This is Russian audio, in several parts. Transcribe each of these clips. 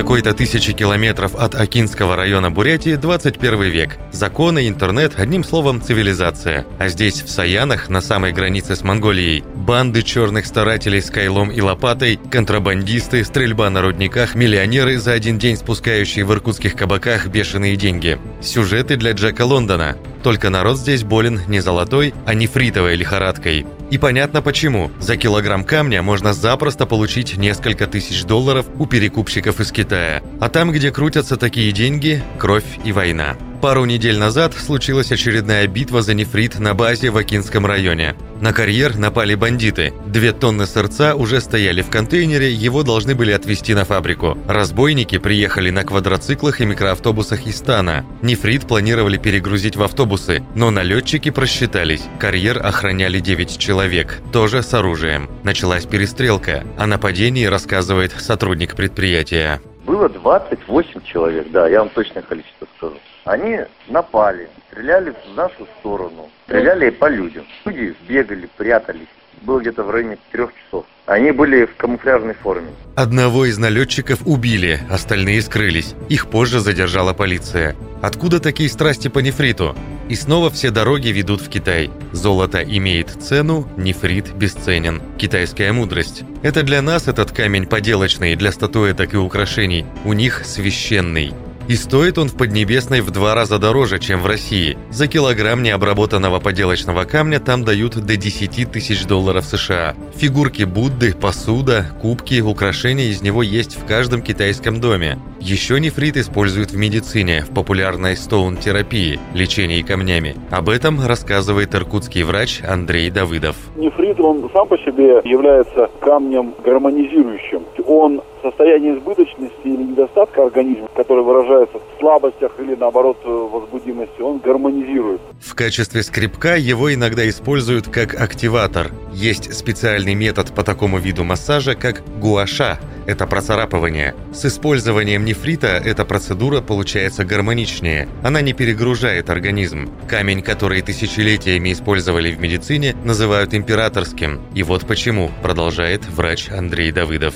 Какой-то тысячи километров от Акинского района Бурятии 21 век. Законы, интернет, одним словом, цивилизация. А здесь, в Саянах, на самой границе с Монголией, банды черных старателей с кайлом и лопатой, контрабандисты, стрельба на рудниках, миллионеры за один день спускающие в иркутских кабаках бешеные деньги. Сюжеты для Джека Лондона. Только народ здесь болен не золотой, а нефритовой лихорадкой. И понятно почему. За килограмм камня можно запросто получить несколько тысяч долларов у перекупщиков из Китая. А там, где крутятся такие деньги, кровь и война. Пару недель назад случилась очередная битва за нефрит на базе в Акинском районе. На карьер напали бандиты. Две тонны сырца уже стояли в контейнере, его должны были отвезти на фабрику. Разбойники приехали на квадроциклах и микроавтобусах из Стана. Нефрит планировали перегрузить в автобусы, но налетчики просчитались. Карьер охраняли 9 человек, тоже с оружием. Началась перестрелка. О нападении рассказывает сотрудник предприятия. Было 28 человек, да, я вам точное количество скажу. Они напали, стреляли в нашу сторону, стреляли по людям. Люди бегали, прятались. Было где-то в районе трех часов. Они были в камуфляжной форме. Одного из налетчиков убили, остальные скрылись. Их позже задержала полиция. Откуда такие страсти по нефриту? И снова все дороги ведут в Китай. Золото имеет цену, нефрит бесценен. Китайская мудрость. Это для нас этот камень поделочный, для статуэток и украшений. У них священный. И стоит он в Поднебесной в два раза дороже, чем в России. За килограмм необработанного поделочного камня там дают до 10 тысяч долларов США. Фигурки Будды, посуда, кубки, украшения из него есть в каждом китайском доме. Еще нефрит используют в медицине, в популярной стоун-терапии, лечении камнями. Об этом рассказывает иркутский врач Андрей Давыдов. Нефрит, он сам по себе является камнем гармонизирующим. Он состояние избыточности или недостатка организма, который выражается в слабостях или наоборот возбудимости, он гармонизирует. В качестве скребка его иногда используют как активатор. Есть специальный метод по такому виду массажа, как гуаша. Это процарапывание. С использованием нефрита эта процедура получается гармоничнее. Она не перегружает организм. Камень, который тысячелетиями использовали в медицине, называют императорским. И вот почему, продолжает врач Андрей Давыдов.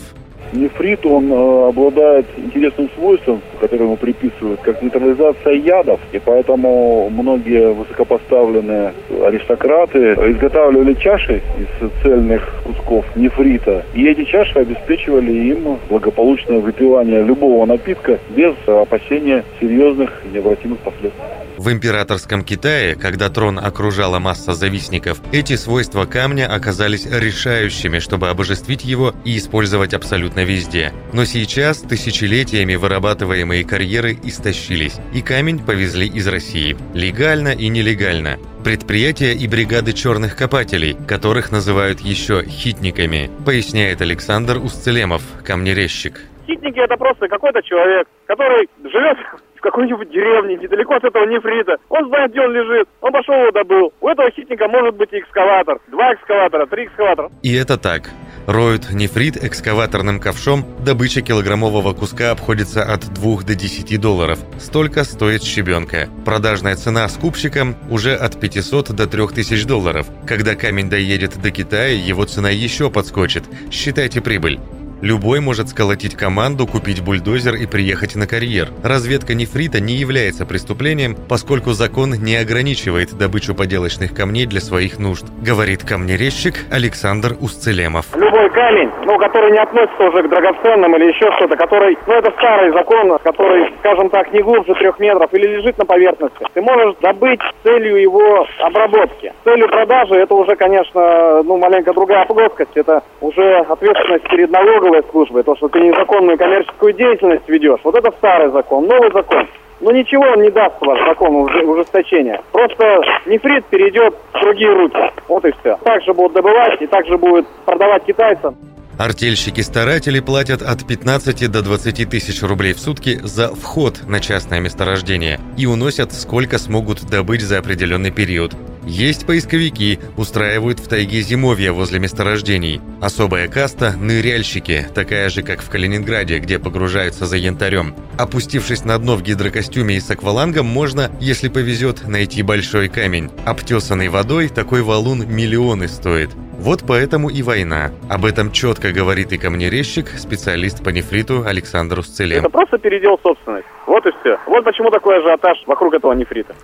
Нефрит, он э, обладает интересным свойством, которое ему приписывают, как нейтрализация ядов. И поэтому многие высокопоставленные аристократы изготавливали чаши из цельных кусков нефрита. И эти чаши обеспечивали им благополучное выпивание любого напитка без опасения серьезных необратимых последствий. В императорском Китае, когда трон окружала масса завистников, эти свойства камня оказались решающими, чтобы обожествить его и использовать абсолютно везде. Но сейчас тысячелетиями вырабатываемые карьеры истощились, и камень повезли из России. Легально и нелегально. Предприятия и бригады черных копателей, которых называют еще хитниками, поясняет Александр Усцелемов, камнерезчик. Хитники это просто какой-то человек, который живет какой-нибудь деревне, недалеко от этого нефрита. Он знает, где он лежит. Он пошел его добыл. У этого хитника может быть экскаватор. Два экскаватора, три экскаватора. И это так. Роют нефрит экскаваторным ковшом, добыча килограммового куска обходится от 2 до 10 долларов. Столько стоит щебенка. Продажная цена скупщикам уже от 500 до 3000 долларов. Когда камень доедет до Китая, его цена еще подскочит. Считайте прибыль. Любой может сколотить команду, купить бульдозер и приехать на карьер. Разведка нефрита не является преступлением, поскольку закон не ограничивает добычу поделочных камней для своих нужд, говорит камнерезчик Александр Усцелемов. Любой камень, ну, который не относится уже к драгоценным или еще что-то, который, ну, это старый закон, который, скажем так, не глубже трех метров или лежит на поверхности. Ты можешь добыть целью его обработки. Целью продажи это уже, конечно, ну, маленько другая плоскость. Это уже ответственность перед налоговой службой. То, что ты незаконную коммерческую деятельность ведешь. Вот это старый закон. Новый закон. Но ничего он не даст ваш закон уже- ужесточения. Просто нефрит перейдет в другие руки. Вот и все. Также будут добывать и также будут продавать китайцам. Артельщики-старатели платят от 15 до 20 тысяч рублей в сутки за вход на частное месторождение и уносят сколько смогут добыть за определенный период. Есть поисковики, устраивают в тайге зимовья возле месторождений. Особая каста – ныряльщики, такая же, как в Калининграде, где погружаются за янтарем. Опустившись на дно в гидрокостюме и с аквалангом, можно, если повезет, найти большой камень. Обтесанный водой такой валун миллионы стоит. Вот поэтому и война. Об этом четко говорит и камнерезчик, специалист по нефриту Александр Усцелем. Это просто передел собственность. Вот и все. Вот почему такой ажиотаж вокруг этого нефрита.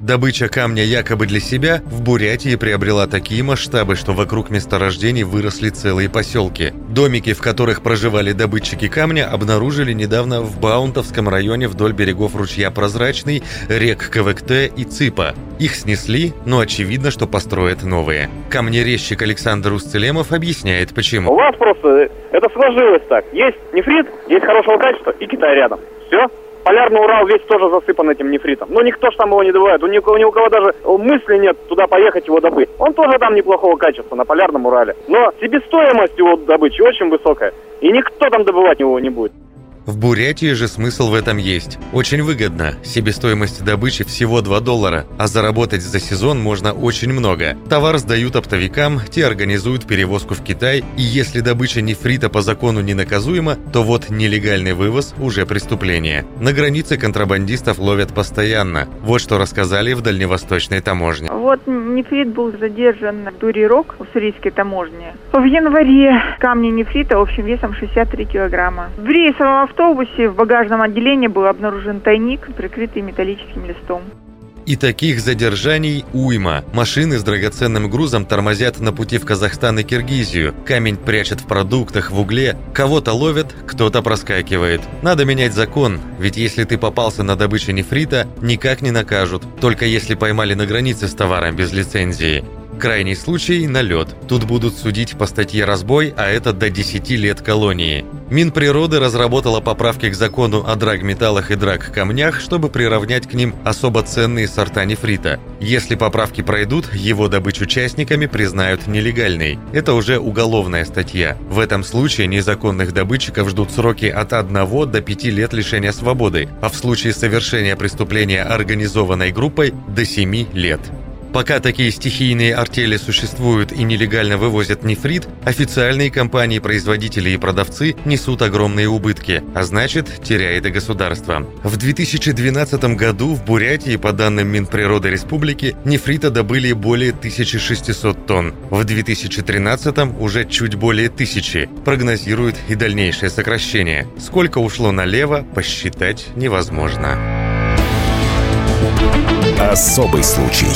Добыча камня якобы для себя в Бурятии приобрела такие масштабы, что вокруг месторождений выросли целые поселки. Домики, в которых проживали добытчики камня, обнаружили недавно в Баунтовском районе вдоль берегов ручья Прозрачный, рек КВКТ и Ципа. Их снесли, но очевидно, что построят новые. Камнерезчик Александр Усцелемов объясняет, почему. У вас просто это сложилось так. Есть нефрит, есть хорошего качества и Китай рядом. Все, Полярный Урал весь тоже засыпан этим нефритом. Но никто ж там его не добывает. У никого, ни у кого даже мысли нет туда поехать его добыть. Он тоже там неплохого качества на Полярном Урале. Но себестоимость его добычи очень высокая. И никто там добывать его не будет. В Бурятии же смысл в этом есть. Очень выгодно. Себестоимость добычи всего 2 доллара, а заработать за сезон можно очень много. Товар сдают оптовикам, те организуют перевозку в Китай, и если добыча нефрита по закону не наказуема, то вот нелегальный вывоз уже преступление. На границе контрабандистов ловят постоянно. Вот что рассказали в дальневосточной таможне. Вот нефрит был задержан в Дури-Рог, в уссурийской таможне. В январе камни нефрита общим весом 63 килограмма. В рейсовом автобусе в багажном отделении был обнаружен тайник, прикрытый металлическим листом. И таких задержаний уйма. Машины с драгоценным грузом тормозят на пути в Казахстан и Киргизию. Камень прячет в продуктах, в угле. Кого-то ловят, кто-то проскакивает. Надо менять закон, ведь если ты попался на добычу нефрита, никак не накажут. Только если поймали на границе с товаром без лицензии. Крайний случай – налет. Тут будут судить по статье «Разбой», а это до 10 лет колонии. Минприроды разработала поправки к закону о драгметаллах и драг-камнях, чтобы приравнять к ним особо ценные сорта нефрита. Если поправки пройдут, его добычу участниками признают нелегальной. Это уже уголовная статья. В этом случае незаконных добытчиков ждут сроки от 1 до 5 лет лишения свободы, а в случае совершения преступления организованной группой – до 7 лет. Пока такие стихийные артели существуют и нелегально вывозят нефрит, официальные компании-производители и продавцы несут огромные убытки, а значит, теряет и государство. В 2012 году в Бурятии, по данным Минприроды Республики, нефрита добыли более 1600 тонн. В 2013 уже чуть более тысячи. Прогнозируют и дальнейшее сокращение. Сколько ушло налево, посчитать невозможно. Особый случай.